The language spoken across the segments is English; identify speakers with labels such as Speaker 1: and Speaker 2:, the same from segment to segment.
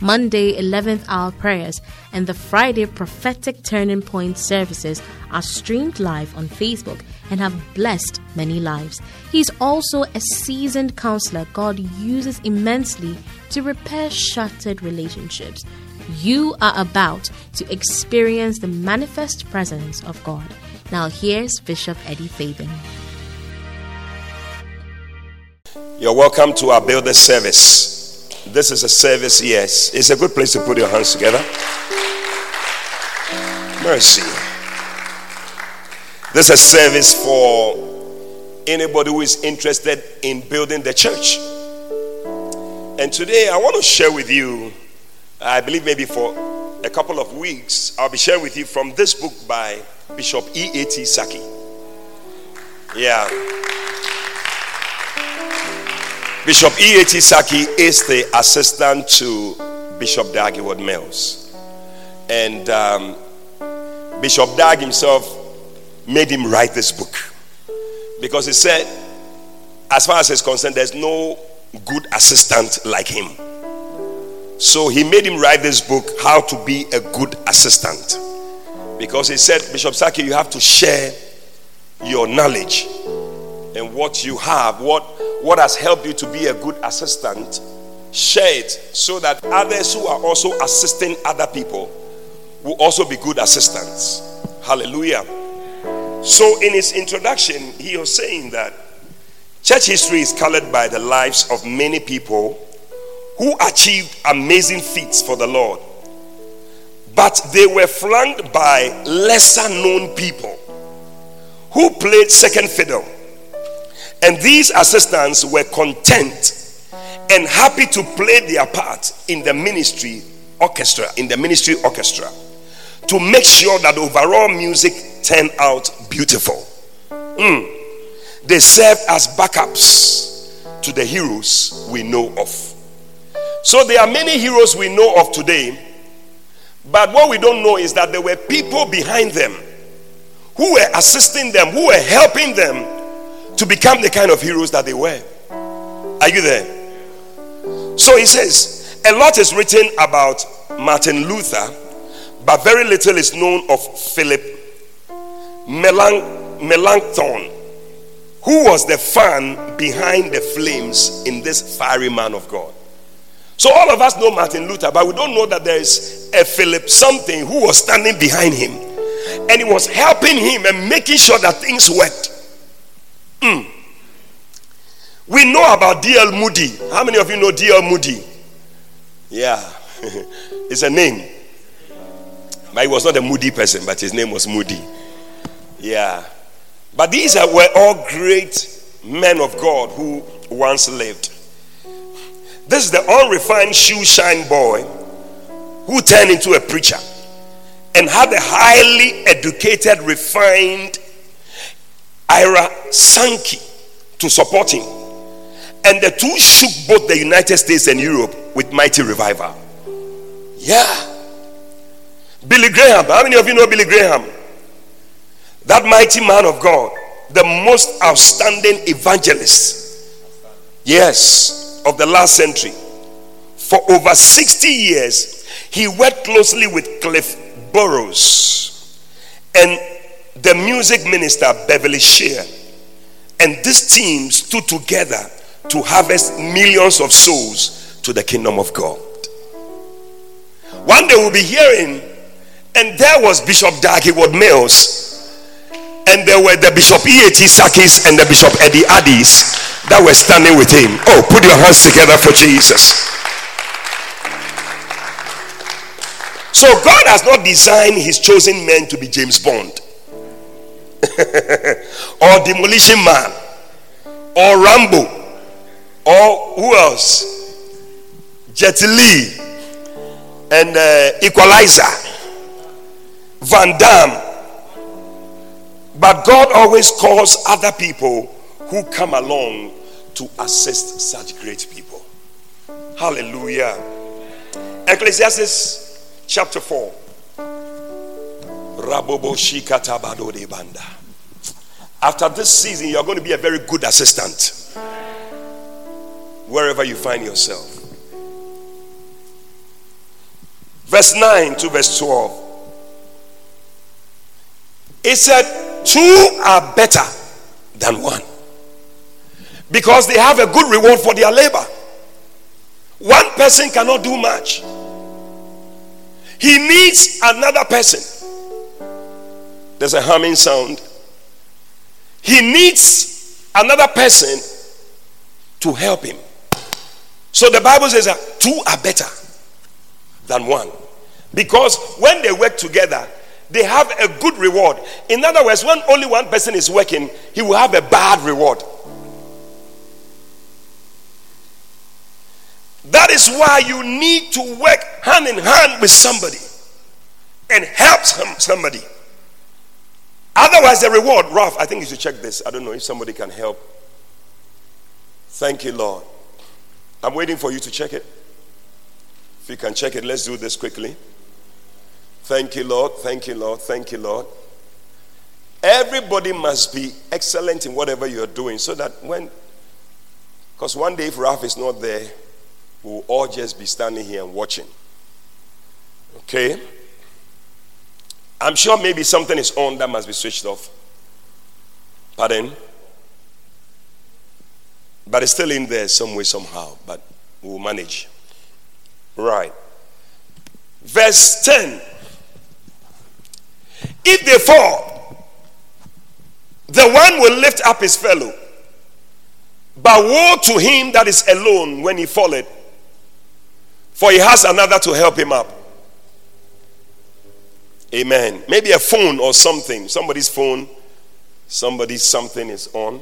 Speaker 1: Monday 11th hour prayers, and the Friday prophetic turning point services are streamed live on Facebook and have blessed many lives. He's also a seasoned counselor God uses immensely to repair shattered relationships you are about to experience the manifest presence of God. Now, here's Bishop Eddie Fabian.
Speaker 2: You're welcome to our builder service. This is a service, yes. It's a good place to put your hands together. Mercy. This is a service for anybody who is interested in building the church. And today I want to share with you I believe maybe for a couple of weeks, I'll be sharing with you from this book by Bishop E.A.T. Sackey. Yeah. Bishop E.A.T. Sackey is the assistant to Bishop Dag Heward-Mills. And um, Bishop Dag himself made him write this book. Because he said, as far as he's concerned, there's no good assistant like him. So he made him write this book, How to Be a Good Assistant. Because he said, Bishop Sackey, you have to share your knowledge and what you have, what, what has helped you to be a good assistant. Share it so that others who are also assisting other people will also be good assistants. Hallelujah. So, in his introduction, he was saying that church history is colored by the lives of many people who achieved amazing feats for the Lord. But they were flanked by lesser known people who played second fiddle. And these assistants were content and happy to play their part in the ministry orchestra, in the ministry orchestra, to make sure that overall music turned out beautiful. Mm. They served as backups to the heroes we know of. So there are many heroes we know of today, but what we don't know is that there were people behind them who were assisting them, who were helping them to become the kind of heroes that they were. Are you there? So he says, a lot is written about Martin Luther, but very little is known of Philip Melang- Melanchthon, who was the fan behind the flames in this fiery man of God. So all of us know Martin Luther, but we don't know that there is a Philip something who was standing behind him and he was helping him and making sure that things worked. Mm. We know about D.L. Moody. How many of you know D.L. Moody? Yeah, it's a name. But he was not a moody person, but his name was Moody. Yeah. But these are, were all great men of God who once lived. This is the unrefined shoe shine boy who turned into a preacher and had a highly educated, refined Ira Sankey to support him. And the two shook both the United States and Europe with mighty revival. Yeah. Billy Graham. How many of you know Billy Graham? That mighty man of God, the most outstanding evangelist. Yes of the last century. For over 60 years, he worked closely with Cliff Barrows and the music minister Beverly Shea And this team stood together to harvest millions of souls to the kingdom of God. One day we'll be hearing, and there was Bishop Dag Heward-Mills, and there were the Bishop E.A.T. Sackeys and the Bishop Eddie Addis that were standing with him. Oh, put your hands together for Jesus. So God has not designed his chosen men to be James Bond or Demolition Man or Rambo or who else? Jet Li and uh, Equalizer, Van Damme. But God always calls other people who come along to assist such great people. Hallelujah. Ecclesiastes chapter 4. After this season, you're going to be a very good assistant wherever you find yourself. Verse 9 to verse 12. It said, Two are better than one because they have a good reward for their labor. One person cannot do much, he needs another person. There's a humming sound. He needs another person to help him. So the Bible says that two are better than one. Because when they work together, they have a good reward. In other words, when only one person is working, he will have a bad reward. That is why you need to work hand in hand with somebody and help somebody. Otherwise, the reward, Ralph, I think you should check this. I don't know if somebody can help. Thank you, Lord. I'm waiting for you to check it. If you can check it, let's do this quickly. Thank you, Lord. Thank you, Lord. Thank you, Lord. Everybody must be excellent in whatever you're doing so that when, because one day if Ralph is not there, we'll all just be standing here and watching. Okay? I'm sure maybe something is on that must be switched off. Pardon? But it's still in there some way, somehow. But we'll manage. Right. Verse 10. If they fall, the one will lift up his fellow. But woe to him that is alone when he falleth, for he has another to help him up. Amen. Maybe a phone or something. Somebody's phone, somebody's something is on.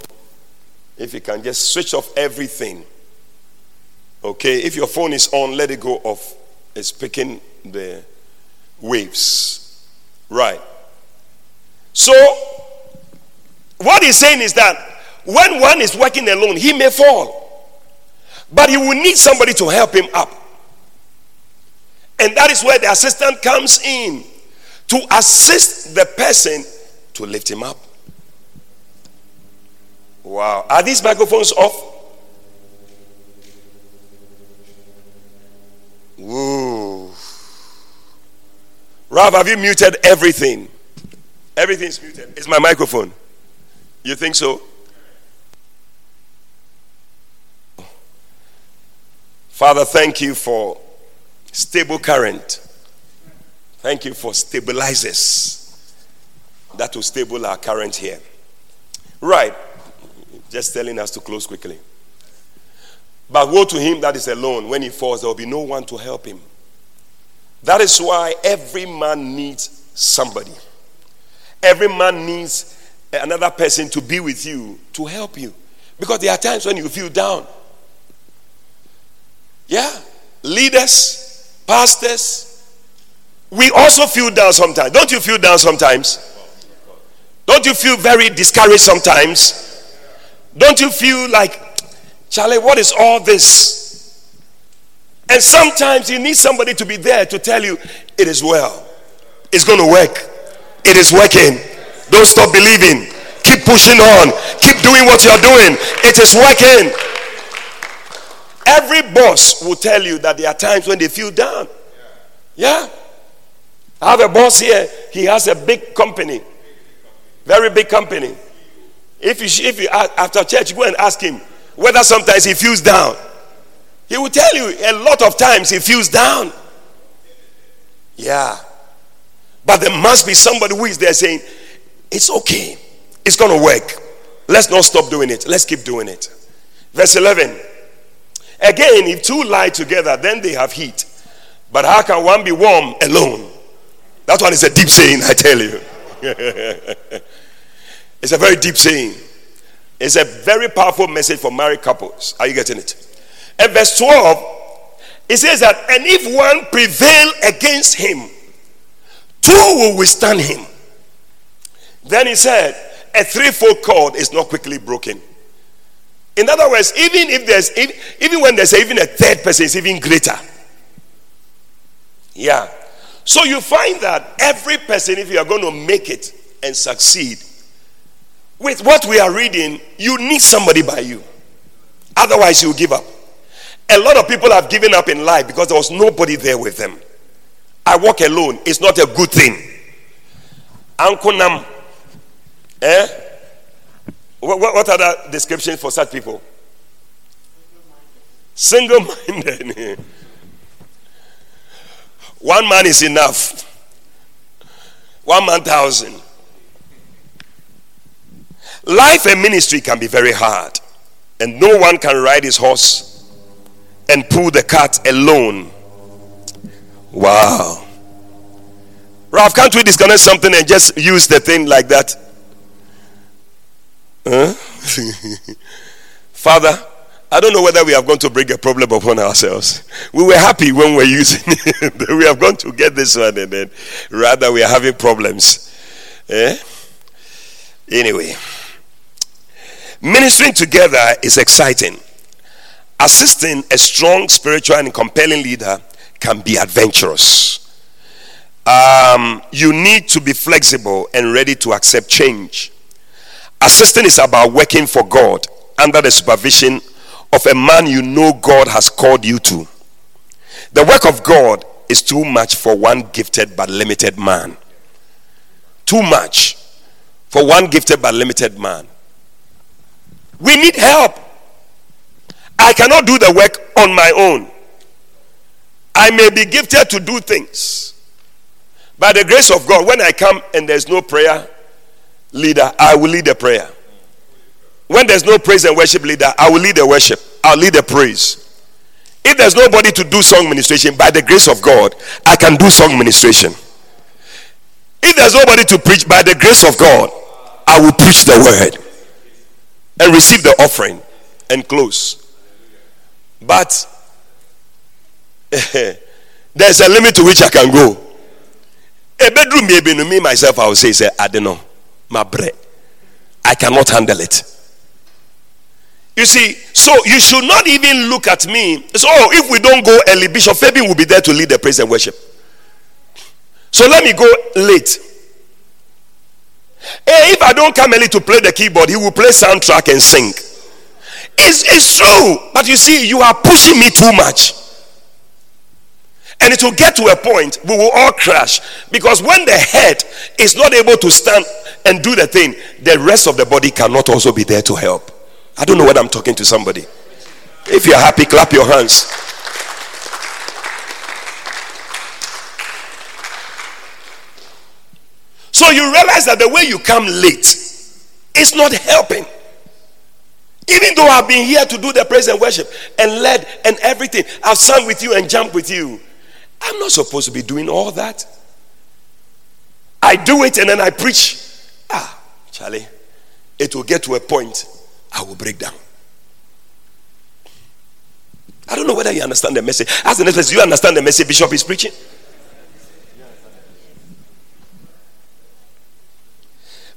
Speaker 2: If you can just switch off everything. Okay, if your phone is on, let it go off. It's picking the waves. Right. So, what he's saying is that when one is working alone, he may fall, but he will need somebody to help him up. And that is where the assistant comes in to assist the person to lift him up. Wow. Are these microphones off? Woo. Rob, have you muted everything? Everything's muted. It's my microphone? You think so? Father, thank you for stable current. Thank you for stabilizers that will stable our current here. Right. Just telling us to close quickly. But woe to him that is alone. When he falls, there will be no one to help him. That is why every man needs somebody. Every man needs another person to be with you, to help you. Because there are times when you feel down. Yeah. Leaders, pastors, we also feel down sometimes. Don't you feel down sometimes? Don't you feel very discouraged sometimes? Don't you feel like, Charlie, what is all this? And sometimes you need somebody to be there to tell you it is well, it's going to work, it is working. Don't stop believing, keep pushing on, keep doing what you're doing, it is working. Every boss will tell you that there are times when they feel down. Yeah. I have a boss here. He has a big company, very big company. If you, if you after church, go and ask him whether sometimes he feels down. He will tell you a lot of times he feels down. Yeah. But there must be somebody who is there saying, It's okay. It's going to work. Let's not stop doing it. Let's keep doing it. Verse 11. Again, if two lie together, then they have heat. But how can one be warm alone? That one is a deep saying, I tell you. it's a very deep saying. It's a very powerful message for married couples. Are you getting it? And verse 12, it says that, and if one prevail against him, two will withstand him. Then he said, a threefold cord is not quickly broken. In other words, even if there's even when there's even a third person, it's even greater. Yeah. So you find that every person, if you are going to make it and succeed, with what we are reading, you need somebody by you. Otherwise, you give up. A lot of people have given up in life because there was nobody there with them. I walk alone. It's not a good thing. Uncle Nam. Eh? What, what, what are the descriptions for such people? Single minded. One man is enough. One man thousand. Life and ministry can be very hard, and no one can ride his horse and pull the cart alone. Wow. Ralph, can't we disconnect something and just use the thing like that? Huh? Father, I don't know whether we have gone to bring a problem upon ourselves. We were happy when we were using it. we have gone to get this one, and then rather we are having problems. Eh? Anyway, ministering together is exciting. Assisting a strong spiritual and compelling leader can be adventurous. Um, you need to be flexible and ready to accept change. Assisting is about working for God under the supervision of a man you know God has called you to. The work of God is too much for one gifted but limited man. Too much for one gifted but limited man. We need help. I cannot do the work on my own. I may be gifted to do things. By the grace of God, when I come and there's no prayer leader, I will lead the prayer. When there's no praise and worship leader, I will lead the worship. I'll lead the praise. If there's nobody to do song ministration, by the grace of God, I can do song ministration. If there's nobody to preach, by the grace of God, I will preach the word and receive the offering and close. But there's a limit to which I can go. A bedroom, maybe me myself, I will say, say, I don't know, my bread. I cannot handle it. You see, so you should not even look at me. So, oh, if we don't go early, Bishop Fabian will be there to lead the praise and worship. So let me go late. Hey, if I don't come early to play the keyboard, he will play soundtrack and sing. It's, it's true, but you see, you are pushing me too much. And it will get to a point we will all crash because when the head is not able to stand and do the thing, the rest of the body cannot also be there to help. I don't know what I'm talking to somebody. If you're happy, clap your hands. So you realize that the way you come late is not helping. Even though I've been here to do the praise and worship and led and everything, I've sung with you and jumped with you. I'm not supposed to be doing all that. I do it and then I preach. Ah, Charlie, it will get to a point I will break down. I don't know whether you understand the message. As the next person, you understand the message Bishop is preaching?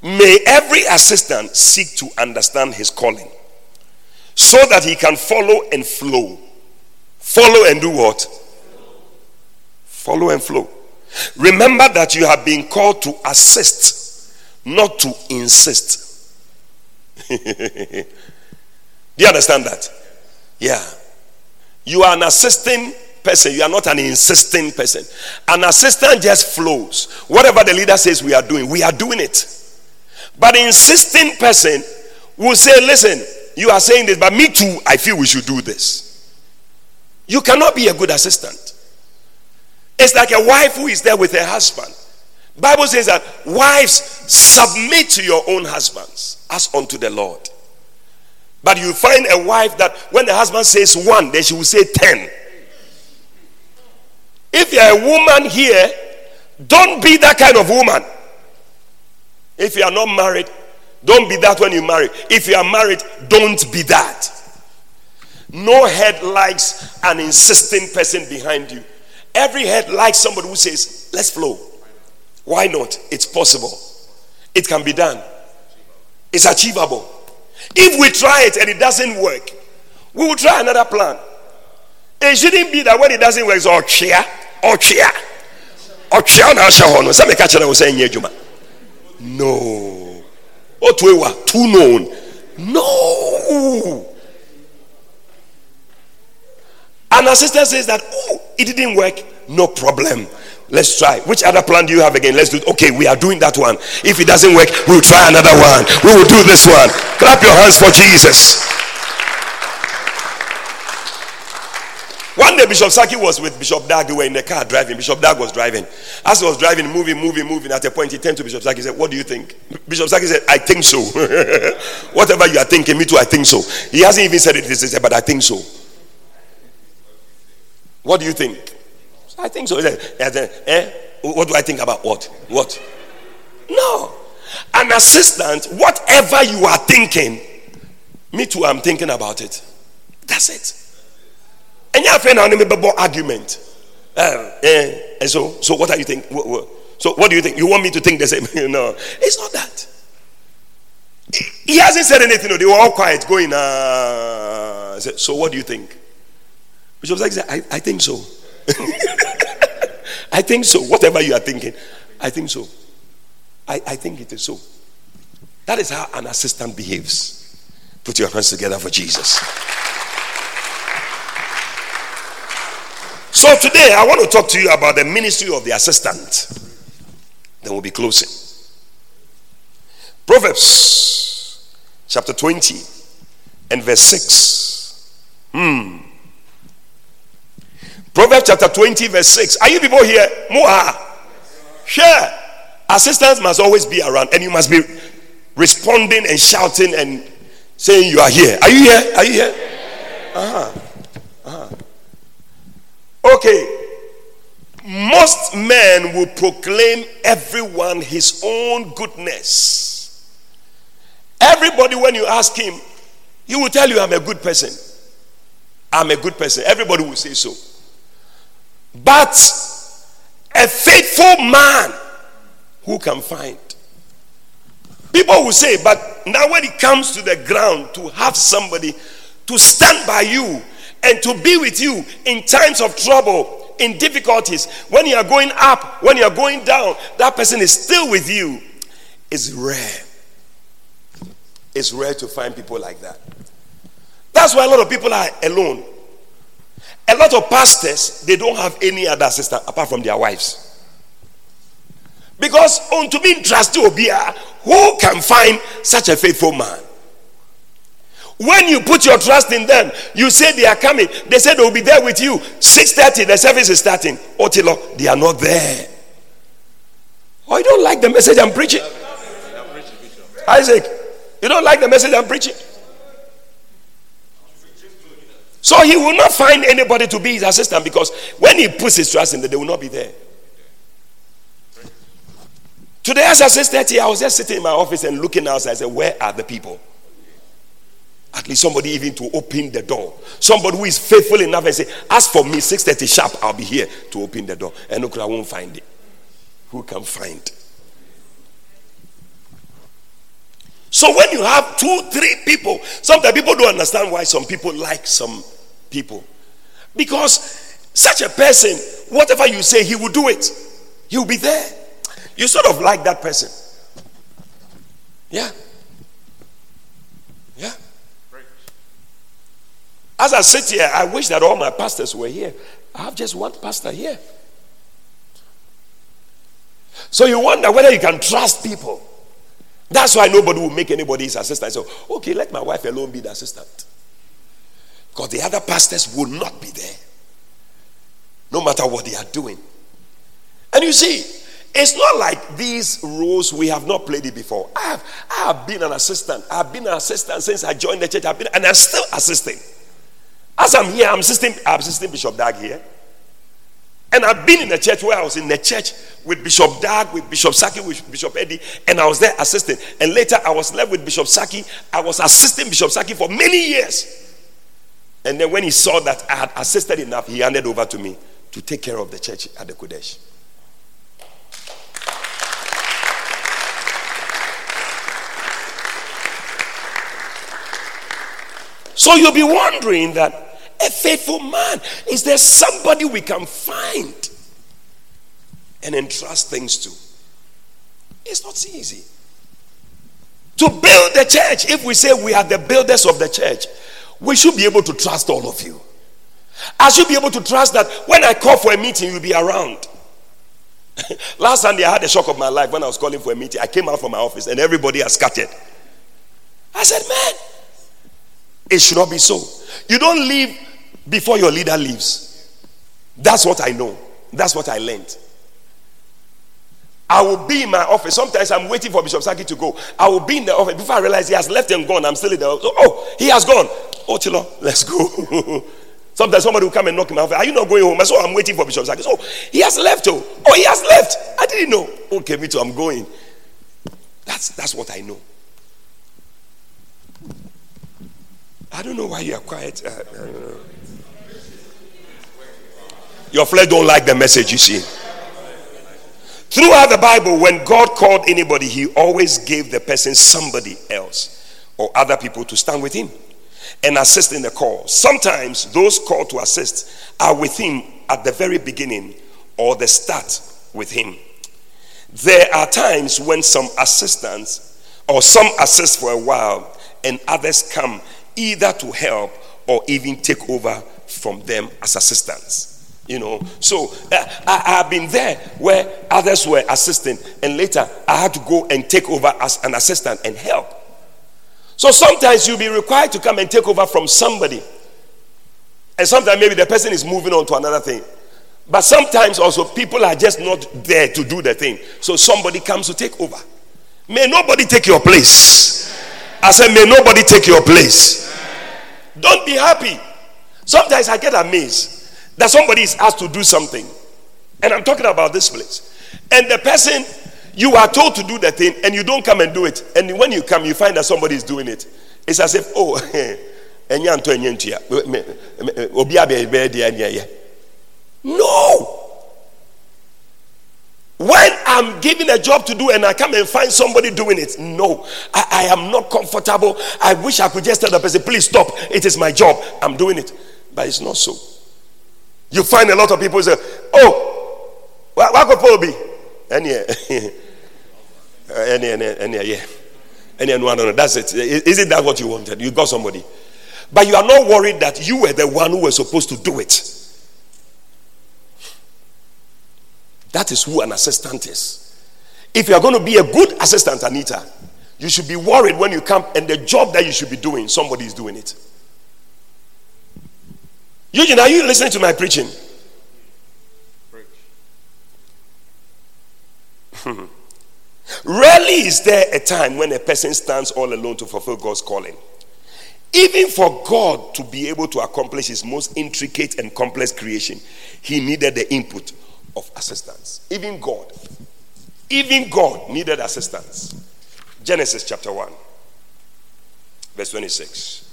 Speaker 2: May every assistant seek to understand his calling so that he can follow and flow. Follow and do what? Follow and flow. Remember that you have been called to assist, not to insist. Do you understand that? Yeah. You are an assisting person, you are not an insisting person. An assistant just flows. Whatever the leader says we are doing, we are doing it. But an insisting person will say, Listen, you are saying this, but me too, I feel we should do this. You cannot be a good assistant. It's like a wife who is there with her husband. Bible says that wives submit to your own husbands as unto the Lord. But you find a wife that when the husband says one, then she will say ten. If you're a woman here, don't be that kind of woman. If you are not married, don't be that when you marry. If you are married, don't be that. No head likes an insisting person behind you. Every head likes somebody who says, Let's flow. Why not? It's possible. It can be done. It's achievable. If we try it and it doesn't work, we will try another plan. It shouldn't be that when it doesn't work, it's all cheer, all cheer, all cheer. Now, Shahono, some catch was saying, No. What we were too known. No. An assistant says that, oh, it didn't work. No problem. Let's try. Which other plan do you have again? Let's do it. Okay, we are doing that one. If it doesn't work, we'll try another one. We will do this one. Clap your hands for Jesus. One day, Bishop Sackey was with Bishop Dag. They were in the car driving. Bishop Dag was driving. As he was driving, moving, moving, moving, at a point, he turned to Bishop Sackey and said, What do you think? Bishop Sackey said, I think so. Whatever you are thinking, me too, I think so. He hasn't even said it, he said, but I think so. What do you think? I think so. Eh? What do I think about what? What? No. An assistant, whatever you are thinking, me too, I'm thinking about it. That's it. And friend and me argument. Uh, eh, so, so what are you think? So what do you think? You want me to think the same? no, it's not that. He hasn't said anything. They were all quiet, going. Uh, so what do you think? Bishop like, I, I think so. I think so. Whatever you are thinking, I think so. I, I think it is so. That is how an assistant behaves. Put your hands together for Jesus. So today I want to talk to you about the ministry of the assistant. Then we'll be closing. Proverbs chapter 20 and verse 6. Hmm. Proverbs chapter 20, verse 6. Are you people here? Moa. Sure. Assistance must always be around, and you must be responding and shouting and saying you are here. Are you here? Are you here? Uh-huh. Uh-huh. Okay. Most men will proclaim everyone his own goodness. Everybody, when you ask him, he will tell you, I'm a good person. I'm a good person. Everybody will say so. But a faithful man who can find. People will say, but now when it comes to the ground, to have somebody to stand by you and to be with you in times of trouble, in difficulties, when you are going up, when you are going down, that person is still with you. It's rare. It's rare to find people like that. That's why a lot of people are alone. A lot of pastors, they don't have any other assistant apart from their wives. Because unto being trusted Obia, who can find such a faithful man? When you put your trust in them, you say they are coming. They said they will be there with you. 6:30, the service is starting. Otilo, they are not there. Oh, you don't like the message I'm preaching? Isaac, you don't like the message I'm preaching? So he will not find anybody to be his assistant because when he puts his trust in them, they will not be there. Today, as I said I was just sitting in my office and looking outside. I said, Where are the people? At least somebody even to open the door. Somebody who is faithful enough and say, As for me, 6:30 sharp, I'll be here to open the door. And look, I won't find it. Who can find? So when you have two, three people, sometimes people don't understand why some people like some people. Because such a person, whatever you say, he will do it. He will be there. You sort of like that person. Yeah. Yeah. As I sit here, I wish that all my pastors were here. I have just one pastor here. So you wonder whether you can trust people. That's why nobody will make anybody his assistant. So, okay, let my wife alone be the assistant. Because the other pastors will not be there. No matter what they are doing. And you see, it's not like these roles we have not played it before. I have, I have been an assistant. I've been an assistant since I joined the church. I've been, and I'm still assisting. As I'm here, I'm assisting, I'm assisting Bishop Dag here. And I've been in the church where I was in the church with Bishop Dag, with Bishop Sackey, with Bishop Eddie, and I was there assisting. And later I was left with Bishop Sackey. I was assisting Bishop Sackey for many years. And then when he saw that I had assisted enough, he handed over to me to take care of the church at the Kodesh. So you'll be wondering that a faithful man, is there somebody we can find and entrust things to? It's not easy. To build the church, if we say we are the builders of the church, we should be able to trust all of you. I should be able to trust that when I call for a meeting, you'll be around. Last Sunday, I had a shock of my life when I was calling for a meeting. I came out from my office and everybody has scattered. I said, Man, it should not be so. You don't leave before your leader leaves. That's what I know. That's what I learned. I will be in my office. Sometimes I'm waiting for Bishop Sackey to go. I will be in the office before I realize he has left and gone. I'm still in the office. Oh, he has gone. Oh, Tilo, let's go. Sometimes somebody will come and knock him out. Are you not going home? I said, oh, I'm waiting for Bishop Sackey. Oh, he has left. Oh, oh, he has left. I didn't know. Okay, me too. I'm going. That's that's what I know. I don't know why you are quiet. Uh, Your flesh don't like the message, you see. Throughout the Bible, when God called anybody, He always gave the person somebody else or other people to stand with Him and assist in the call. Sometimes those called to assist are with Him at the very beginning or the start with Him. There are times when some assistants or some assist for a while and others come either to help or even take over from them as assistants. You know, so uh, I, have been there where others were assisting, and later I had to go and take over as an assistant and help. So sometimes you'll be required to come and take over from somebody, and sometimes maybe the person is moving on to another thing. But sometimes also people are just not there to do the thing, so somebody comes to take over. May nobody take your place. I said, May nobody take your place. Don't be happy. Sometimes I get amazed that somebody is asked to do something. And I'm talking about this place. And the person, you are told to do the thing and you don't come and do it. And when you come, you find that somebody is doing it. It's as if, oh, no. When I'm given a job to do and I come and find somebody doing it, no, I, I, am not comfortable. I wish I could just tell the person, please stop. It is my job. I'm doing it. But it's not so. You find a lot of people say, oh, what could Paul be? And uh, yeah, and yeah, and yeah, yeah. That's it. Isn't that what you wanted? You got somebody. But you are not worried that you were the one who was supposed to do it. That is who an assistant is. If you are going to be a good assistant, Anita, you should be worried when you come and the job that you should be doing, somebody is doing it. Eugene, are you listening to my preaching? Hmm. Rarely is there a time when a person stands all alone to fulfill God's calling. Even for God to be able to accomplish his most intricate and complex creation, he needed the input of assistance. Even God, even God needed assistance. Genesis chapter 1, verse 26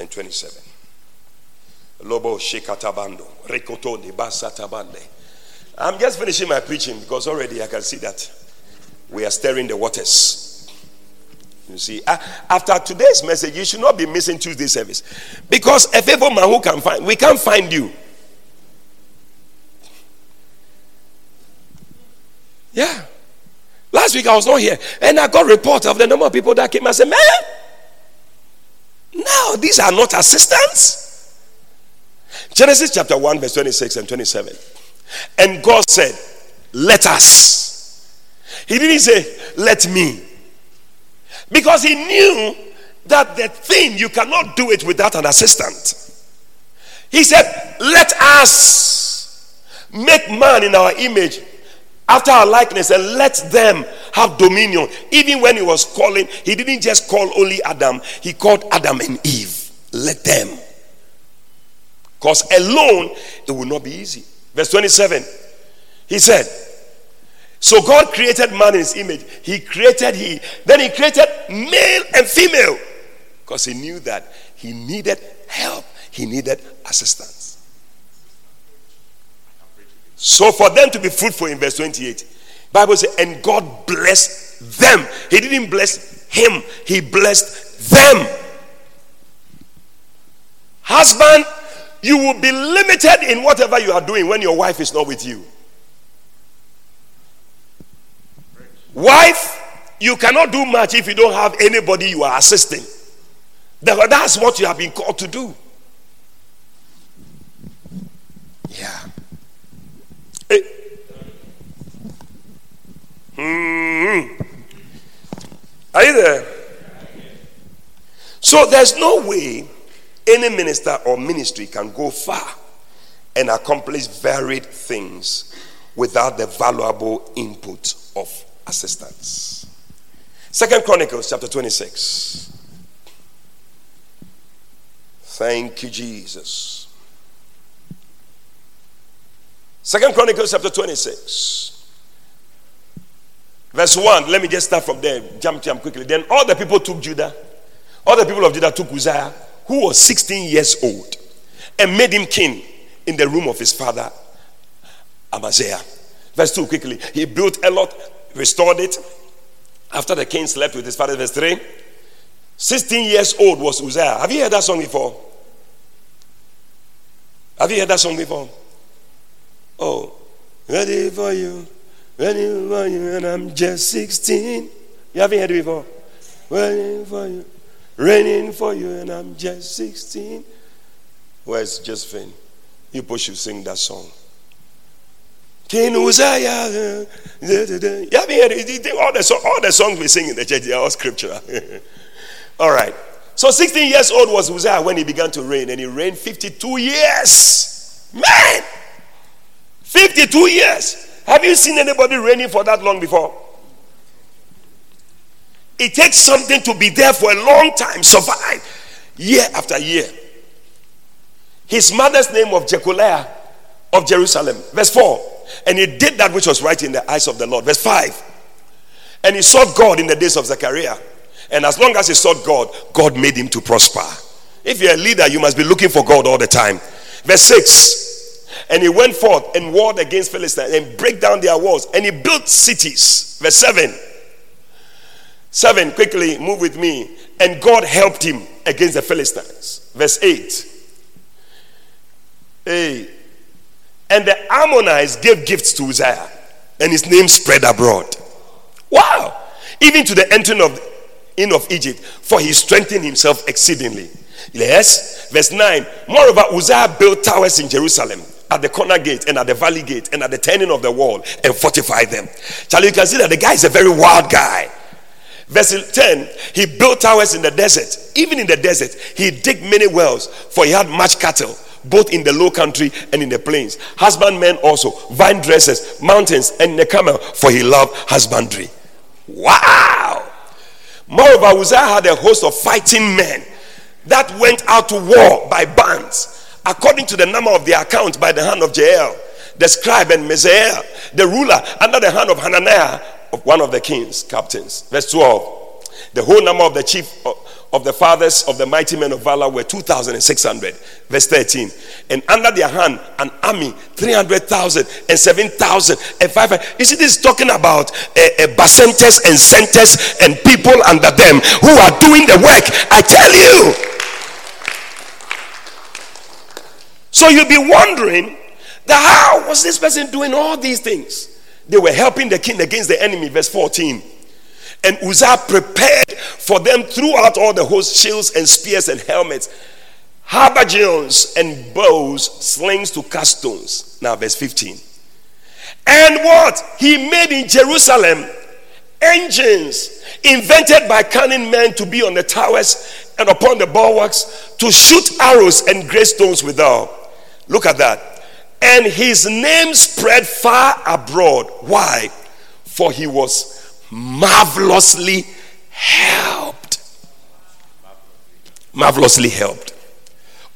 Speaker 2: and 27. Lobo shekatabando, rekotoni basatabande. I'm just finishing my preaching because already I can see that we are stirring the waters. You see, after today's message, you should not be missing Tuesday service because a faithful man who can find, we can't find you. Yeah. Last week I was not here and I got report of the number of people that came and said, Man, now these are not assistants. Genesis chapter 1, verse 26 and 27. And God said, Let us. He didn't say, Let me. Because he knew that the thing, you cannot do it without an assistant. He said, Let us make man in our image after our likeness and let them have dominion. Even when he was calling, he didn't just call only Adam, he called Adam and Eve. Let them. Because alone, it will not be easy. Verse 27, he said, So God created man in his image. He created he. Then he created male and female. Because he knew that he needed help, he needed assistance. So for them to be fruitful in verse 28, Bible says, and God blessed them. He didn't bless him, he blessed them. Husband, you will be limited in whatever you are doing when your wife is not with you. Wife, you cannot do much if you don't have anybody you are assisting. That's what you have been called to do. Yeah. Hey. Mm-hmm. Are you there? So there's no way any minister or ministry can go far and accomplish varied things without the valuable input of assistance. Second Chronicles chapter 26. Thank you, Jesus. Second Chronicles chapter 26. Verse 1. Let me just start from there. Jump, jump quickly. Then all the people took Judah. All the people of Judah took Uzziah, who was 16 years old, and made him king in the room of his father Amaziah. Verse 2 quickly. He built a lot, restored it. After the king slept with his father, verse 3. 16 years old was Uzziah. Have you heard that song before? Have you heard that song before? Oh, ready for you, ready for you, and I'm just 16. You haven't heard it before? Waiting for you, raining for you, and I'm just 16. Where's Josephine? You push you sing that song. King Uzziah. Eh, eh, eh, you haven't heard? All the, all the songs we sing in the church, they are all scriptural. all right. So 16 years old was Uzziah when he began to reign, and he reigned 52 years. Man! 52 years. Have you seen anybody reigning for that long before? It takes something to be there for a long time, survive year after year. His mother's name was Jecoliah of Jerusalem. Verse 4. And he did that which was right in the eyes of the Lord. Verse 5. And he sought God in the days of Zechariah. And as long as he sought God, God made him to prosper. If you're a leader, you must be looking for God all the time. Verse 6. And he went forth and warred against Philistines and break down their walls. And he built cities. Verse 7. 7, quickly move with me. And God helped him against the Philistines. Verse 8. Hey. And the Ammonites gave gifts to Uzziah, and his name spread abroad. Wow! Even to the entering of in of Egypt, for he strengthened himself exceedingly. Yes, verse 9. Moreover, Uzziah built towers in Jerusalem at the corner gate and at the valley gate and at the turning of the wall and fortified them. Charlie, you can see that the guy is a very wild guy. Verse 10 He built towers in the desert. Even in the desert, he digged many wells, for he had much cattle, both in the low country and in the plains. Husbandmen also, vine dressers, mountains, and the camel, for he loved husbandry. Wow! Moreover, Uzziah had a host of fighting men that went out to war by bands according to the number of their account by the hand of Jael, the scribe and Maaseiah, the ruler under the hand of Hananiah, of one of the king's captains. Verse 12. The whole number of the chief of the fathers of the mighty men of valor were 2,600. Verse 13. And under their hand, an army, 300,000 and 7,000 and 500. You see, this is talking about uh, uh, and centers and people under them who are doing the work. I tell you. So you'll be wondering that how was this person doing all these things? They were helping the king against the enemy, verse 14. And Uzziah prepared for them throughout all the host shields and spears and helmets, habergeons and bows, slings to cast stones. Now, verse 15. And what? He made in Jerusalem engines invented by cunning men to be on the towers and upon the bulwarks to shoot arrows and great stones withal. Look at that. And his name spread far abroad. Why? For he was marvelously helped. Marvelously helped.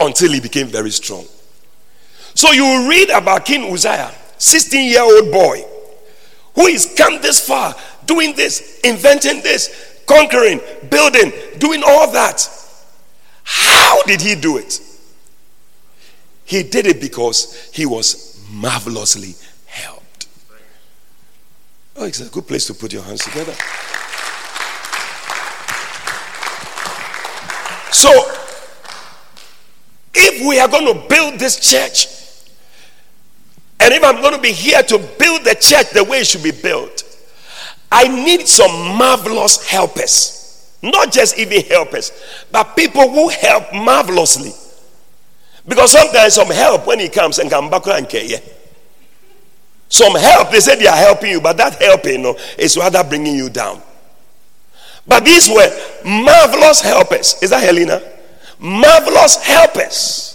Speaker 2: Until he became very strong. So you read about King Uzziah, 16 year old boy, who is come this far, doing this, inventing this, conquering, building, doing all that. How did he do it? He did it because he was marvelously helped. Oh, it's a good place to put your hands together. So, if we are going to build this church, and if I'm going to be here to build the church the way it should be built, I need some marvelous helpers. Not just even helpers, but people who help marvelously. Because sometimes some help when he comes and come back and care. Some help, they say they are helping you, but that helping you know, is rather bringing you down. But these were marvelous helpers. Is that Helena? Marvelous helpers.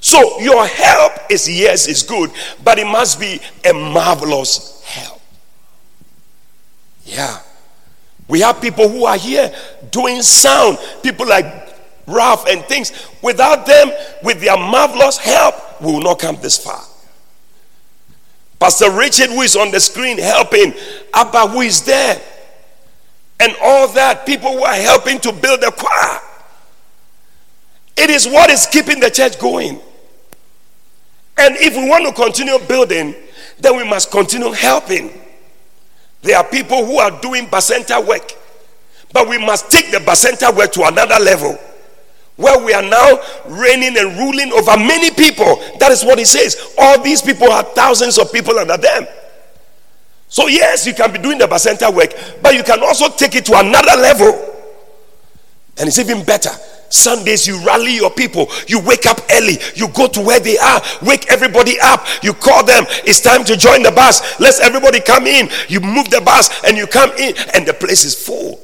Speaker 2: So your help is yes, is good, but it must be a marvelous help. Yeah. We have people who are here doing sound, people like Ralph and things. Without them, with their marvelous help, we will not come this far. Pastor Richard, who is on the screen helping, Abba, who is there, and all that, people who are helping to build the choir. It is what is keeping the church going. And if we want to continue building, then we must continue helping. There are people who are doing bacenta work, but we must take the bacenta work to another level where we are now reigning and ruling over many people. That is what he says. All these people have thousands of people under them. So, yes, you can be doing the bacenta work, but you can also take it to another level. And it's even better. Sundays, you rally your people. You wake up early. You go to where they are. Wake everybody up. You call them. It's time to join the bus. Let's everybody come in. You move the bus and you come in, and the place is full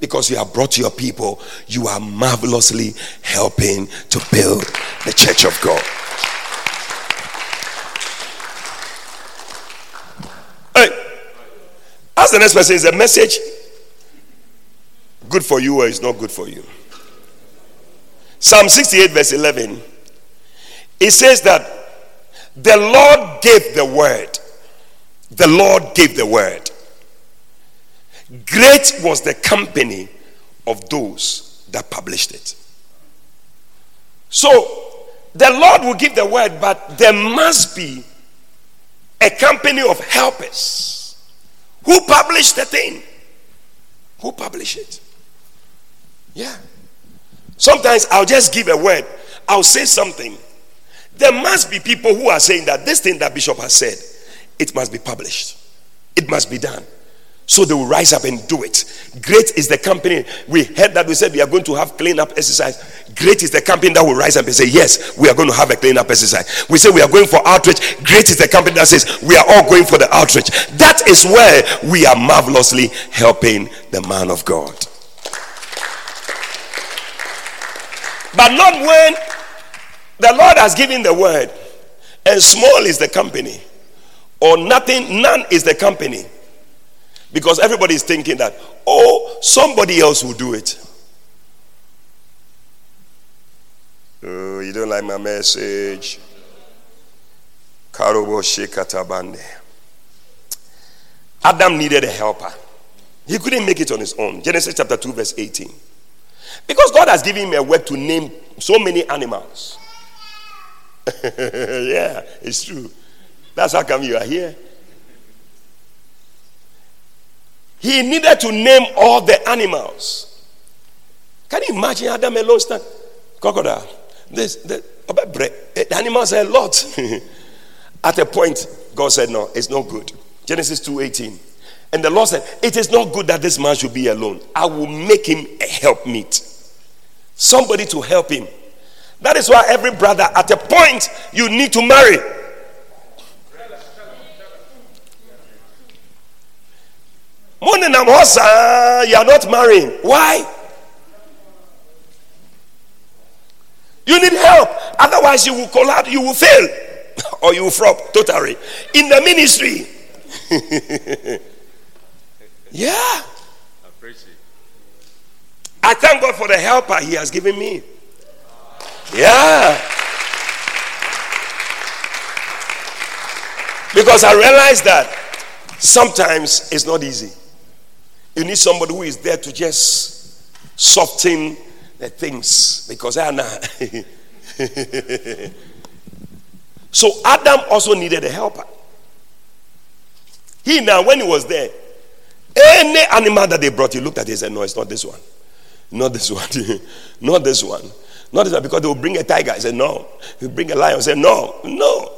Speaker 2: because you have brought your people. You are marvelously helping to build the church of God. Hey, ask the next person is a message good for you or is not good for you? Psalm 68, verse 11. It says that the Lord gave the word. The Lord gave the word. Great was the company of those that published it. So, the Lord will give the word, but there must be a company of helpers who publish the thing. Who publish it? Yeah. Sometimes I'll just give a word, I'll say something. There must be people who are saying that this thing that Bishop has said, it must be published, it must be done. So they will rise up and do it. Great is the company. We heard that we said we are going to have clean up exercise. Great is the company that will rise up and say, Yes, we are going to have a clean up exercise. We say we are going for outreach. Great is the company that says we are all going for the outreach. That is where we are marvelously helping the man of God. But not when the Lord has given the word, and small is the company, or nothing, none is the company. Because everybody is thinking that, oh, somebody else will do it. Oh, you don't like my message. Adam needed a helper. He couldn't make it on his own. Genesis chapter 2, verse 18. Because God has given him a word to name so many animals. yeah, it's true. That's how come you are here. He needed to name all the animals. Can you imagine Adam alone stand? Crocodile. This, the, eh, the animals are a lot. At a point, God said, No, it's not good. Genesis 2:18. And the Lord said, It is not good that this man should be alone. I will make him a helpmeet. Somebody to help him. That is why every brother, at a point, you need to marry. Uh, you are not marrying. Why? You need help. Otherwise, you will collapse, you will fail, or you will flop totally in the ministry. Yeah. I thank God for the helper He has given me. Yeah. Because I realize that sometimes it's not easy. You need somebody who is there to just soften the things. Because ah, I know. so Adam also needed a helper. He now, when he was there, any animal that they brought, he looked at it and said, No, it's not this one. Not this one. not this one. Not this one. because they will bring a tiger. He said, no. He bring a lion. I said, no, no.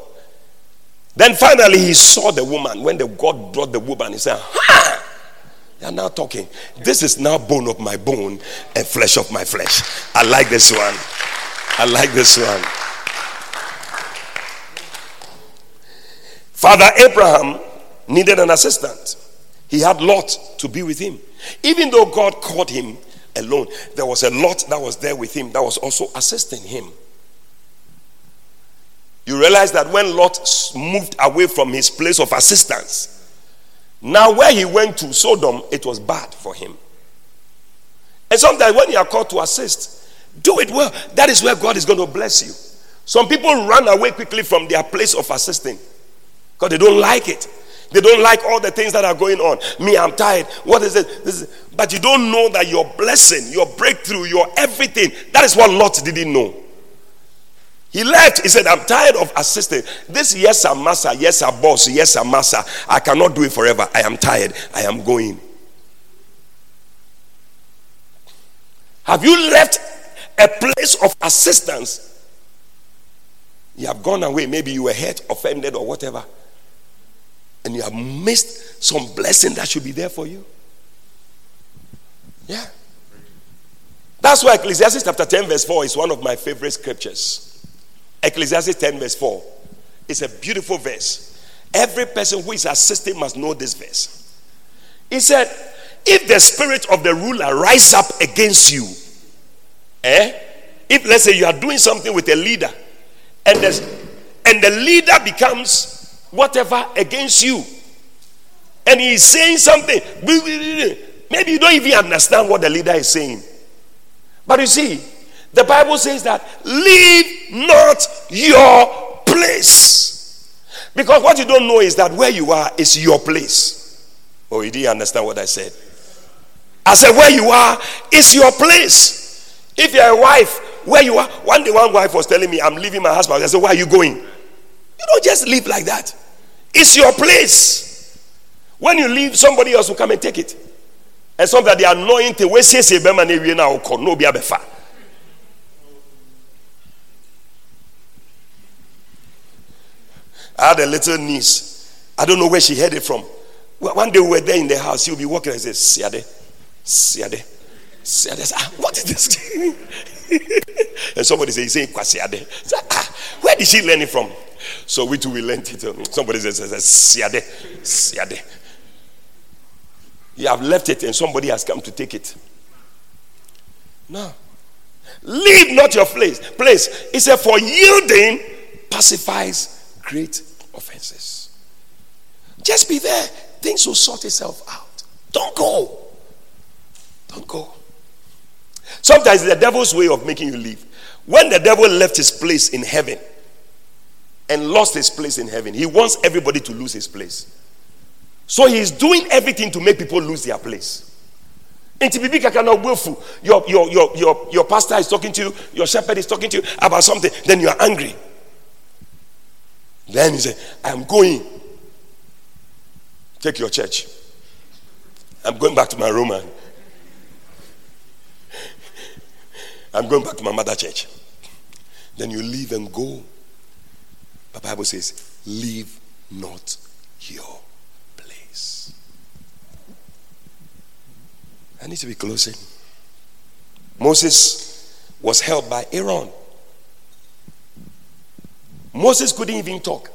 Speaker 2: Then finally he saw the woman. When the God brought the woman, he said, ha! They are now talking. This is now bone of my bone and flesh of my flesh. I like this one. I like this one. Father Abraham needed an assistant. He had Lot to be with him. Even though God called him alone, there was a Lot that was there with him that was also assisting him. You realize that when Lot moved away from his place of assistance, now where he went to Sodom, it was bad for him. And sometimes when you are called to assist, do it well. That is where God is going to bless you. Some people run away quickly from their place of assisting because they don't like it. They don't like all the things that are going on. Me, I'm tired. What is it? But you don't know that your blessing, your breakthrough, your everything, that is what Lot didn't know. He left. He said, I'm tired of assisting. This, yes, sir, master. Yes, sir, boss. Yes, sir, master. I cannot do it forever. I am tired. I am going. Have you left a place of assistance? You have gone away. Maybe you were hurt, offended, or whatever and you have missed some blessing that should be there for you. Yeah. That's why Ecclesiastes chapter 10, verse 4 is one of my favorite scriptures. Ecclesiastes 10, verse 4. It's a beautiful verse. Every person who is assisting must know this verse. He said, If the spirit of the ruler rise up against you, eh? If let's say you are doing something with a leader, and the, and the leader becomes whatever against you. And he's saying something. Maybe you don't even understand what the leader is saying. But you see, the Bible says that leave not your place. Because what you don't know is that where you are is your place. Oh, you didn't understand what I said. I said, where you are is your place. If you're a wife, where you are. One day, one wife was telling me, I'm leaving my husband. I said, Where are you going? You don't just live like that. It's your place. When you leave, somebody else will come and take it. And some that the we say no be I had a little niece. I don't know where she heard it from. One day we were there in the house. She'll be walking and say, Siade, Siade, Siade. Ah, what is this? and somebody say, he's saying Kwasiade. Ah, where did she learn it from? So we too we learned it. Somebody says, Siade, Siade. You have left it and somebody has come to take it. No. Leave not your place. Place. He said, for yielding pacifies great offenses. Just be there. Things will sort itself out. Don't go. Don't go. Sometimes the devil's way of making you leave. When the devil left his place in heaven, and lost his place in heaven. He wants everybody to lose his place. So he's doing everything to make people lose their place. Your, your, your, your, your pastor is talking to you, your shepherd is talking to you about something, then you are angry. Then he said, I'm going. Take your church. I'm going back to my Roman. I'm going back to my mother church. Then you leave and go the Bible says, leave not your place. I need to be closing. Moses was held by Aaron. Moses couldn't even talk.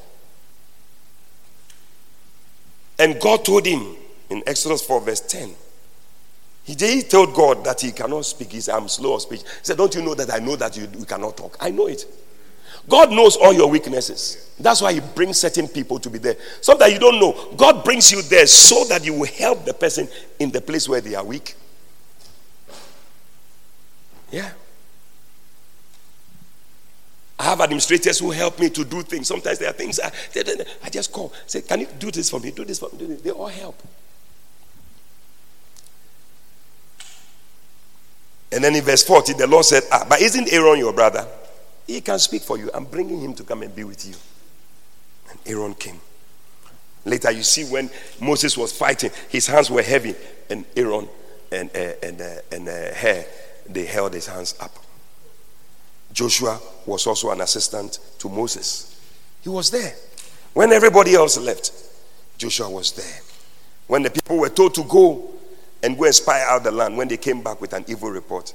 Speaker 2: And God told him in Exodus 4, verse 10. He, he told God that he cannot speak. He said, I'm slow of speech. He said, Don't you know that I know that you, you cannot talk? I know it. God knows all your weaknesses. That's why He brings certain people to be there. Sometimes you don't know. God brings you there so that you will help the person in the place where they are weak. Yeah. Have administrators who help me to do things. Sometimes there are things I, I just call, say, Can you do this for me? Do this for me. They all help. And then in verse 40, the Lord said, ah, But isn't Aaron your brother? He can speak for you. I'm bringing him to come and be with you. And Aaron came. Later, you see when Moses was fighting, his hands were heavy, and Aaron and uh, and uh, and uh, Hur they held his hands up. Joshua was also an assistant to Moses. He was there. When everybody else left, Joshua was there. When the people were told to go and go and spy out the land, when they came back with an evil report,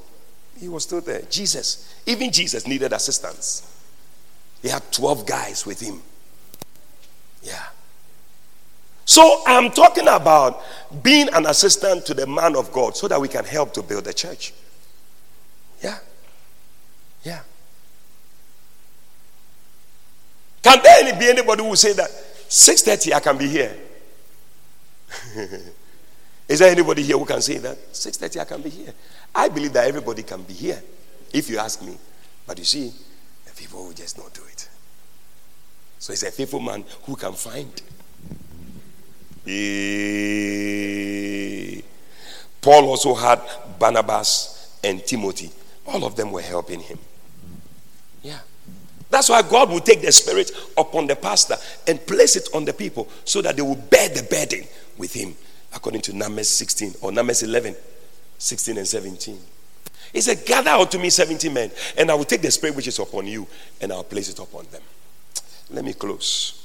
Speaker 2: he was still there. Jesus, even Jesus needed assistance. He had 12 guys with him. Yeah. So I'm talking about being an assistant to the man of God so that we can help to build the church. Yeah. Yeah. Can there be anybody who say that 6:30 I can be here? Is there anybody here who can say that 6:30 I can be here? I believe that everybody can be here, if you ask me. But you see, the people will just not do it. So it's a faithful man who can find. Paul also had Barnabas and Timothy. All of them were helping him. That's why God will take the spirit upon the pastor and place it on the people so that they will bear the burden with him, according to Numbers 16 or Numbers 11, 16 and 17. He said, Gather unto me 70 men, and I will take the spirit which is upon you, and I'll place it upon them. Let me close.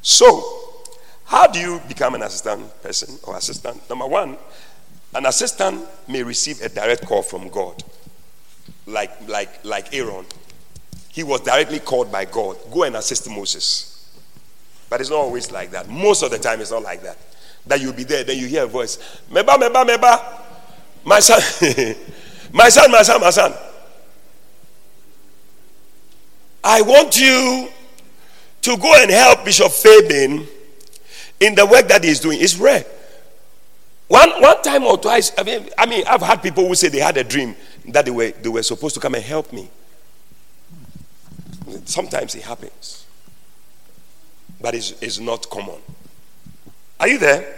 Speaker 2: So, how do you become an assistant person or assistant? Number one, an assistant may receive a direct call from God, like, like, like Aaron. He was directly called by God go and assist Moses. But it's not always like that. Most of the time, it's not like that. That you'll be there, then you hear a voice, Meba, Meba, Meba, my son, my son, my son, my son. I want you to go and help Bishop Fabian in the work that he's doing. It's rare. One, one time or twice, I mean, I mean, I've had people who say they had a dream that they were, they were supposed to come and help me. Sometimes it happens, but it's, it's not common. Are you there?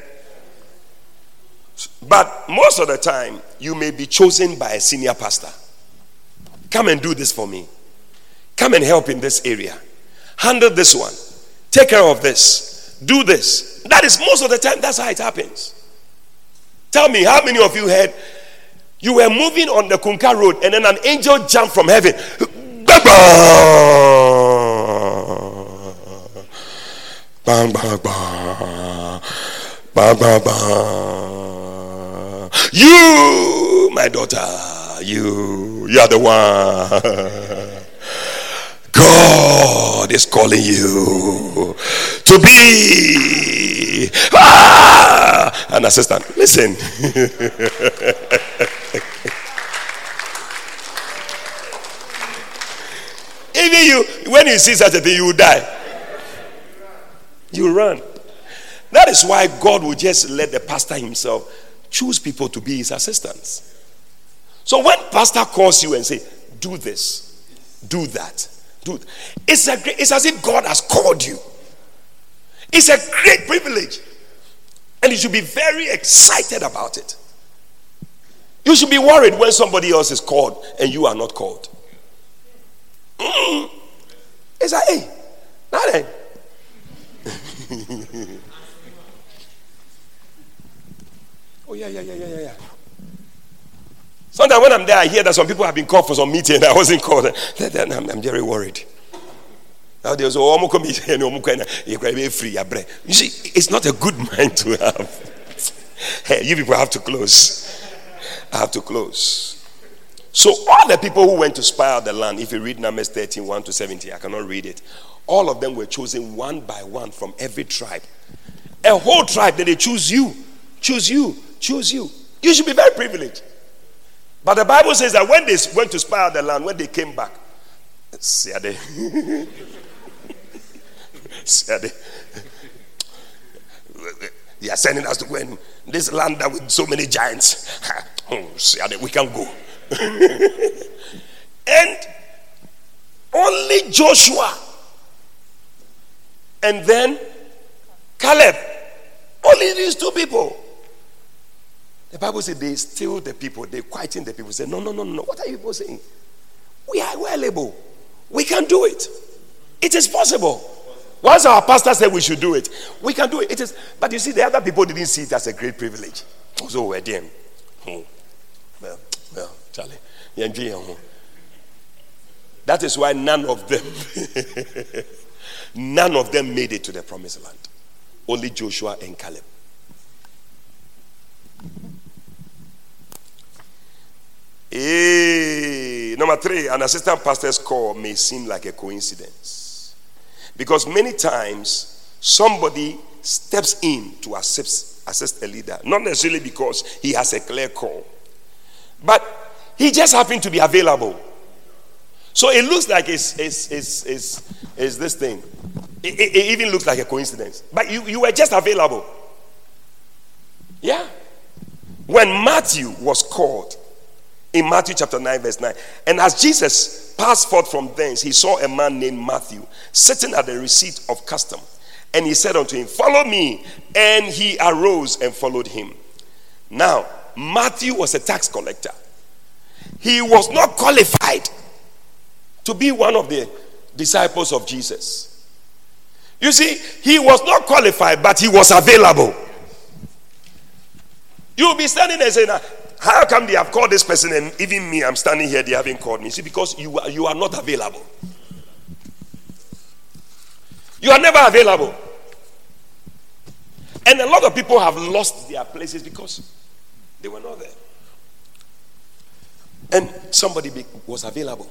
Speaker 2: But most of the time, you may be chosen by a senior pastor. Come and do this for me. Come and help in this area. Handle this one. Take care of this. Do this. That is most of the time, that's how it happens. Tell me, how many of you heard you were moving on the Kunka road and then an angel jumped from heaven? Bang, bang, bang, bang, bang, bang. You, my daughter, you, you are the one. God is calling you to be ah, an assistant. Listen. Even you, when you see such a thing, you will die. You run. That is why God will just let the pastor himself choose people to be his assistants. So when pastor calls you and say, "Do this, do that," Dude, it's, a, great, it's as if God has called you. It's a great privilege. And you should be very excited about it. You should be worried when somebody else is called and you are not called. It's like, hey, now then. oh, yeah, yeah, yeah, yeah, yeah. Sometimes when I'm there, I hear that some people have been called for some meeting and I wasn't called. Then I'm, I'm very worried. Now there's a free. You see, it's not a good mind to have. Hey, you people have to close. I have to close. So all the people who went to spy out the land, if you read Numbers 13, 1 to 17, I cannot read it. All of them were chosen one by one from every tribe. A whole tribe that they choose you, choose you, choose you. You should be very privileged. But the Bible says that when they went to spy out the land, when they came back, they are sending us to go in this land with so many giants. Oh, we can go. and only Joshua and then Caleb, only these two people the Bible said they still the people, they quieting the people. Say, no, no, no, no. What are you people saying? We are well able. We can do it. It is possible. Once our pastor said we should do it, we can do it. It is, but you see, the other people didn't see it as a great privilege. So we're them. Hmm. Well, well, Charlie. That is why none of them, none of them made it to the promised land. Only Joshua and Caleb. Hey, number three, an assistant pastor's call may seem like a coincidence. Because many times somebody steps in to assist, assist a leader, not necessarily because he has a clear call, but he just happened to be available. So it looks like it's, it's, it's, it's, it's this thing. It, it, it, even looks like a coincidence. But you, you were just available. Yeah. When Matthew was called, in Matthew chapter 9, verse 9, and as Jesus passed forth from thence, he saw a man named Matthew sitting at the receipt of custom. And he said unto him, Follow me. And he arose and followed him. Now, Matthew was a tax collector. He was not qualified to be one of the disciples of Jesus. You see, he was not qualified, but he was available. You'll be standing there saying, How come they have called this person and even me, I'm standing here, they haven't called me? See, because you are, you are not available. You are never available. And a lot of people have lost their places because they were not there. And somebody was available.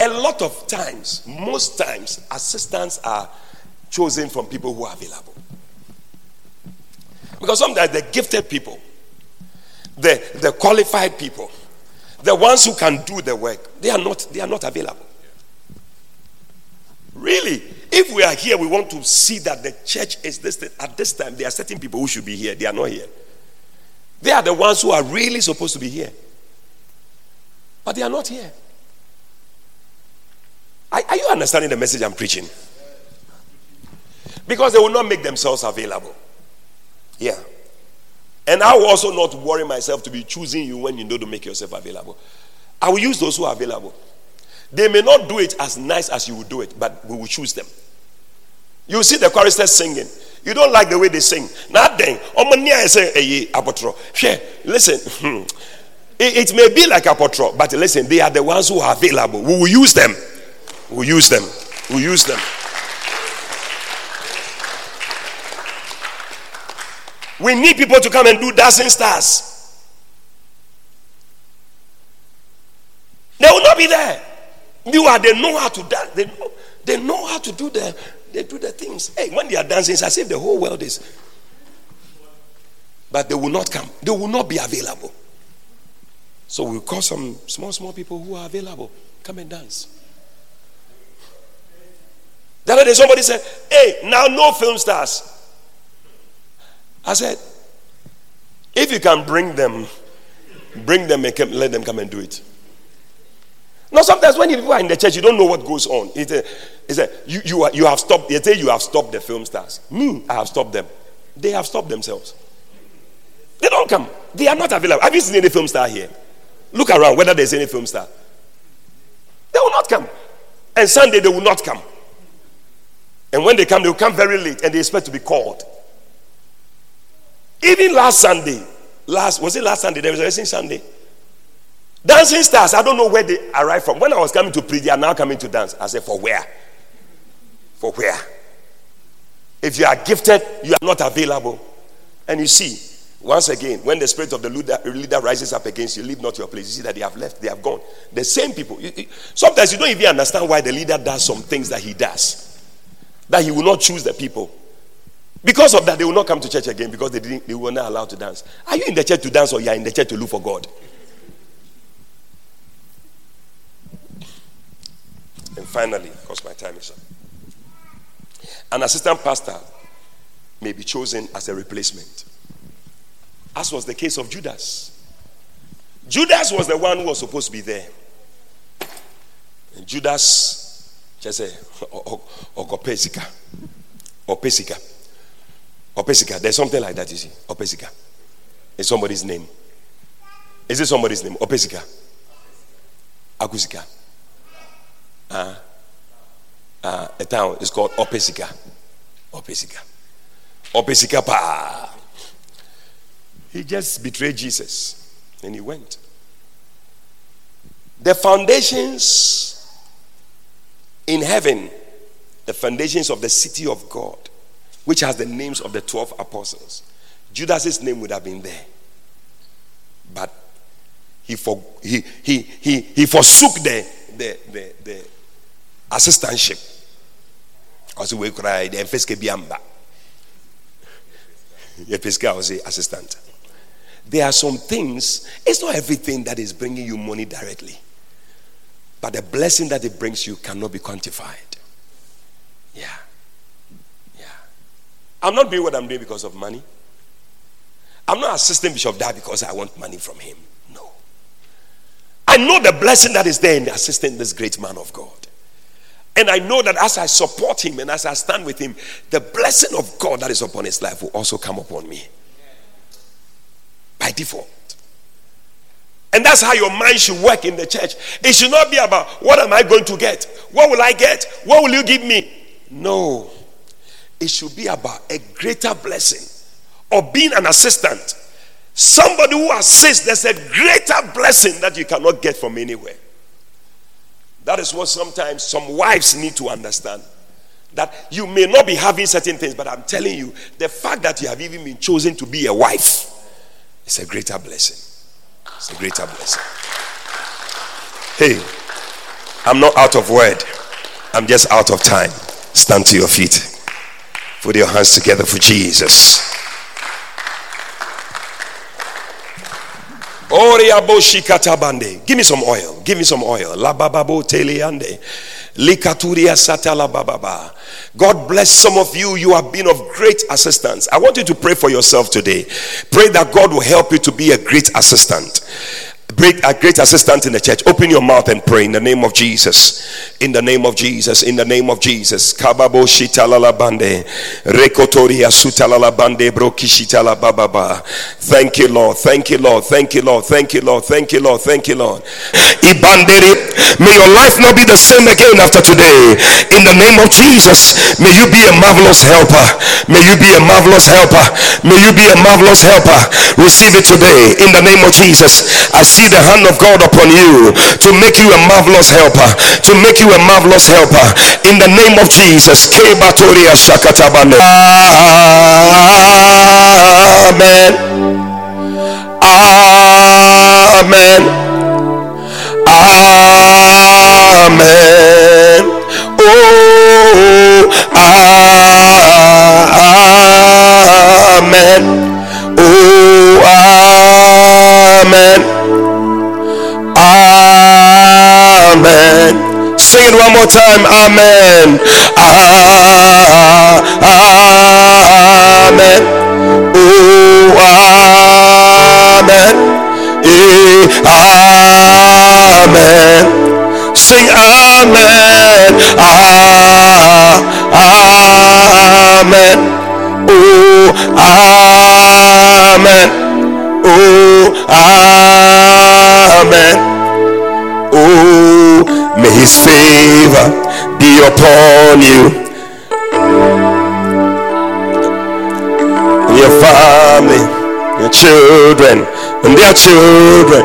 Speaker 2: A lot of times, most times, assistants are chosen from people who are available. Because sometimes the gifted people, the, the qualified people, the ones who can do the work, they are not, they are not available. Really, if we are here, we want to see that the church is this. At this time, there are certain people who should be here. They are not here. They are the ones who are really supposed to be here. But they are not here. Are, are you understanding the message I'm preaching? Because they will not make themselves available. Yeah. And I will also not worry myself to be choosing you when you know to make yourself available. I will use those who are available. They may not do it as nice as you would do it, but we will choose them. You see the choristers singing. You don't like the way they sing. Nothing. Listen, hmm. It, it may be like apotro, but listen, they are the ones who are available. We will use them. We'll use them. We'll use them. We need people to come and do dancing stars. They will not be there. You are they know how to dance. They know, they know how to do the they do the things. Hey, when they are dancing, it's as if the whole world is. But they will not come. They will not be available. So we'll call some small, small people who are available. Come and dance. The other day, somebody said, Hey, now no film stars. I said, If you can bring them, bring them and let them come and do it. Now, sometimes when people are in the church, you don't know what goes on. It's a, it's a, you, you, are, you have stopped, they say you have stopped the film stars. Me, I have stopped them. They have stopped themselves. They don't come. They are not available. Have you seen any film star here? Look around whether there's any film star. They will not come. And Sunday, they will not come. And when they come, they will come very late and they expect to be called. Even last Sunday, last was it last Sunday? There was a Sunday. Dancing stars, I don't know where they arrived from. When I was coming to preach, they are now coming to dance. I said, For where? For where? If you are gifted, you are not available. And you see, once again, when the spirit of the leader, leader rises up against you, leave not your place. You see that they have left, they have gone. The same people. sometimes you don't even understand why the leader does some things that he does that he will not choose the people. Because of that, they will not come to church again because they, didn't, they were not allowed to dance. Are you in the church to dance or you are in the church to look for God? And finally, because my time is up, an assistant pastor may be chosen as a replacement, as was the case of Judas. Judas was the one who was supposed to be there. And Judas just say okopesika opesika opesika there's something like that you see. Opesika it's somebody's name. Is it somebody's name? Opesika akusika. Uh, uh, a town. Is called opesika opesika opesika pa he just betrayed jesus and he went The foundations in heaven, the foundations of the city of God, which has the names of the 12 apostles. Judas's name would have been there. But he, for, he, he, he, he forsook the, the, the, the assistantship. Also, we cried, and Feske Biamba. Yepeska was the assistant. There are some things, it's not everything that is bringing you money directly. But the blessing that it brings you cannot be quantified. Yeah. Yeah. I'm not doing what I'm doing because of money. I'm not assisting Bishop Dad because I want money from him. No. I know the blessing that is there in assisting this great man of God. And I know that as I support him and as I stand with him, the blessing of God that is upon his life will also come upon me. By default. And that's how your mind should work in the church. It should not be about what am I going to get? What will I get? What will you give me? No. It should be about a greater blessing of being an assistant. Somebody who assists, there's a greater blessing that you cannot get from anywhere. That is what sometimes some wives need to understand. That you may not be having certain things, but I'm telling you, the fact that you have even been chosen to be a wife is a greater blessing. It's a greater blessing. Hey, I'm not out of word. I'm just out of time. Stand to your feet. Put your hands together for Jesus. Give me some oil. Give me some oil. Labababo teleande. God bless some of you. You have been of great assistance. I want you to pray for yourself today. Pray that God will help you to be a great assistant great, a great assistant in the church. Open your mouth and pray in the name of Jesus. In the name of Jesus. In the name of Jesus. Kababo bande. Rekotoria sutalala bande brokishitala bababa. Thank you, Lord. Thank you, Lord. Thank you, Lord. Thank you, Lord. Thank you, Lord. Thank you, Lord. Ibanderi. May your life not be the same again after today. In the name of Jesus. May you be a marvelous helper. May you be a marvelous helper. May you be a marvelous helper. Receive it today. In the name of Jesus. I see the hand of God upon you to make you a marvelous helper, to make you a marvelous helper in the name of Jesus. Amen. Amen. Amen. Oh, amen. Oh, amen. Amen. Sing it one more time. Amen. Amen. Oh, amen. Amen. Sing amen. Ah, Amen. Oh, amen. Oh, amen. Oh, may his favor be upon you. Your family, your children, and their children,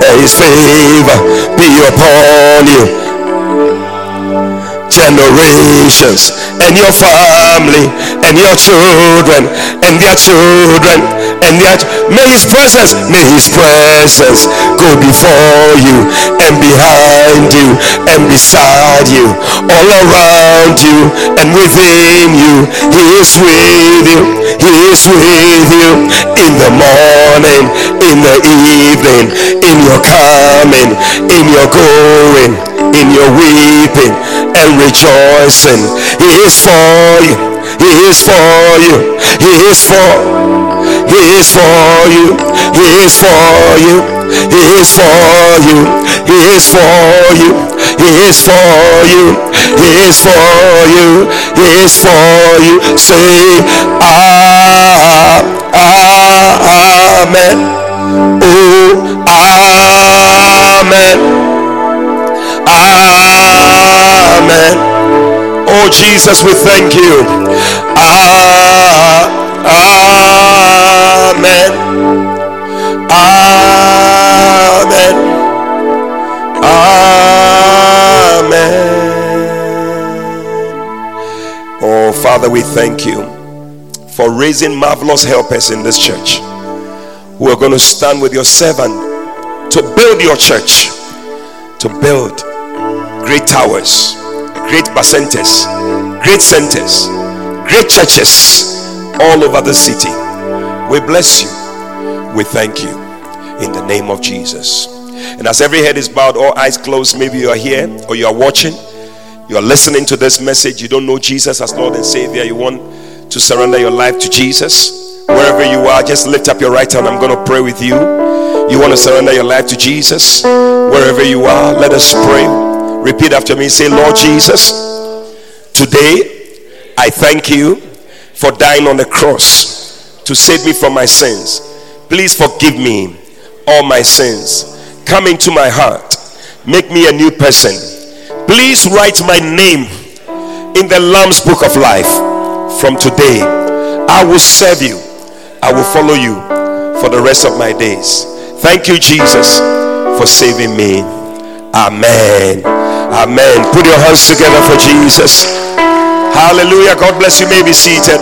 Speaker 2: His favor be upon you. Generations and your family and your children and their children and yet may his presence may his presence go before you and behind you and beside you all around you and within you. He is with you he is with you in the morning in the evening in your coming in your going in your weeping and rejoicing. He is for you he is for you he is for he is for you. He is for you. He is for you. He is for you. He is for you. He is for you. He is for you. Say, ah, Amen. Oh, Amen. Amen. Oh, Jesus, we thank you. Ah, Amen. Amen. Amen. Oh, Father, we thank you for raising marvelous helpers in this church who are going to stand with your servant to build your church, to build great towers, great bacentas, great centers, great churches all over the city. We bless you. We thank you in the name of Jesus. And as every head is bowed, all eyes closed, maybe you are here or you are watching, you are listening to this message, you don't know Jesus as Lord and Savior, you want to surrender your life to Jesus. Wherever you are, just lift up your right hand. I'm going to pray with you. You want to surrender your life to Jesus? Wherever you are, let us pray. Repeat after me. Say, Lord Jesus, today I thank you for dying on the cross to save me from my sins. Please forgive me all my sins. Come into my heart. Make me a new person. Please write my name in the Lamb's book of life. From today, I will serve you. I will follow you for the rest of my days. Thank you, Jesus, for saving me. Amen. Amen. Put your hands together for Jesus. Hallelujah. God bless you. you may be seated.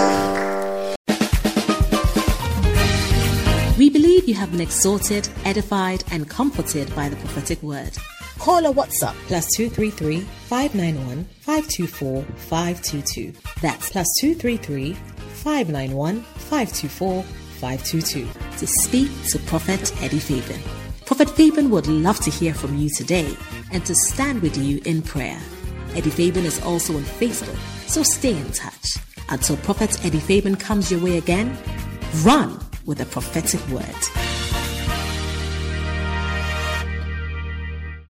Speaker 1: We believe you have been exhorted, edified, and comforted by the prophetic word.
Speaker 3: Call or WhatsApp plus 233 591 524 522. That's plus 233 591 524 522.
Speaker 1: To speak to Prophet Eddie Fabian. Prophet Fabian would love to hear from you today and to stand with you in prayer. Eddie Fabian is also on Facebook, so stay in touch. Until Prophet Eddie Fabian comes your way again, run with a prophetic word.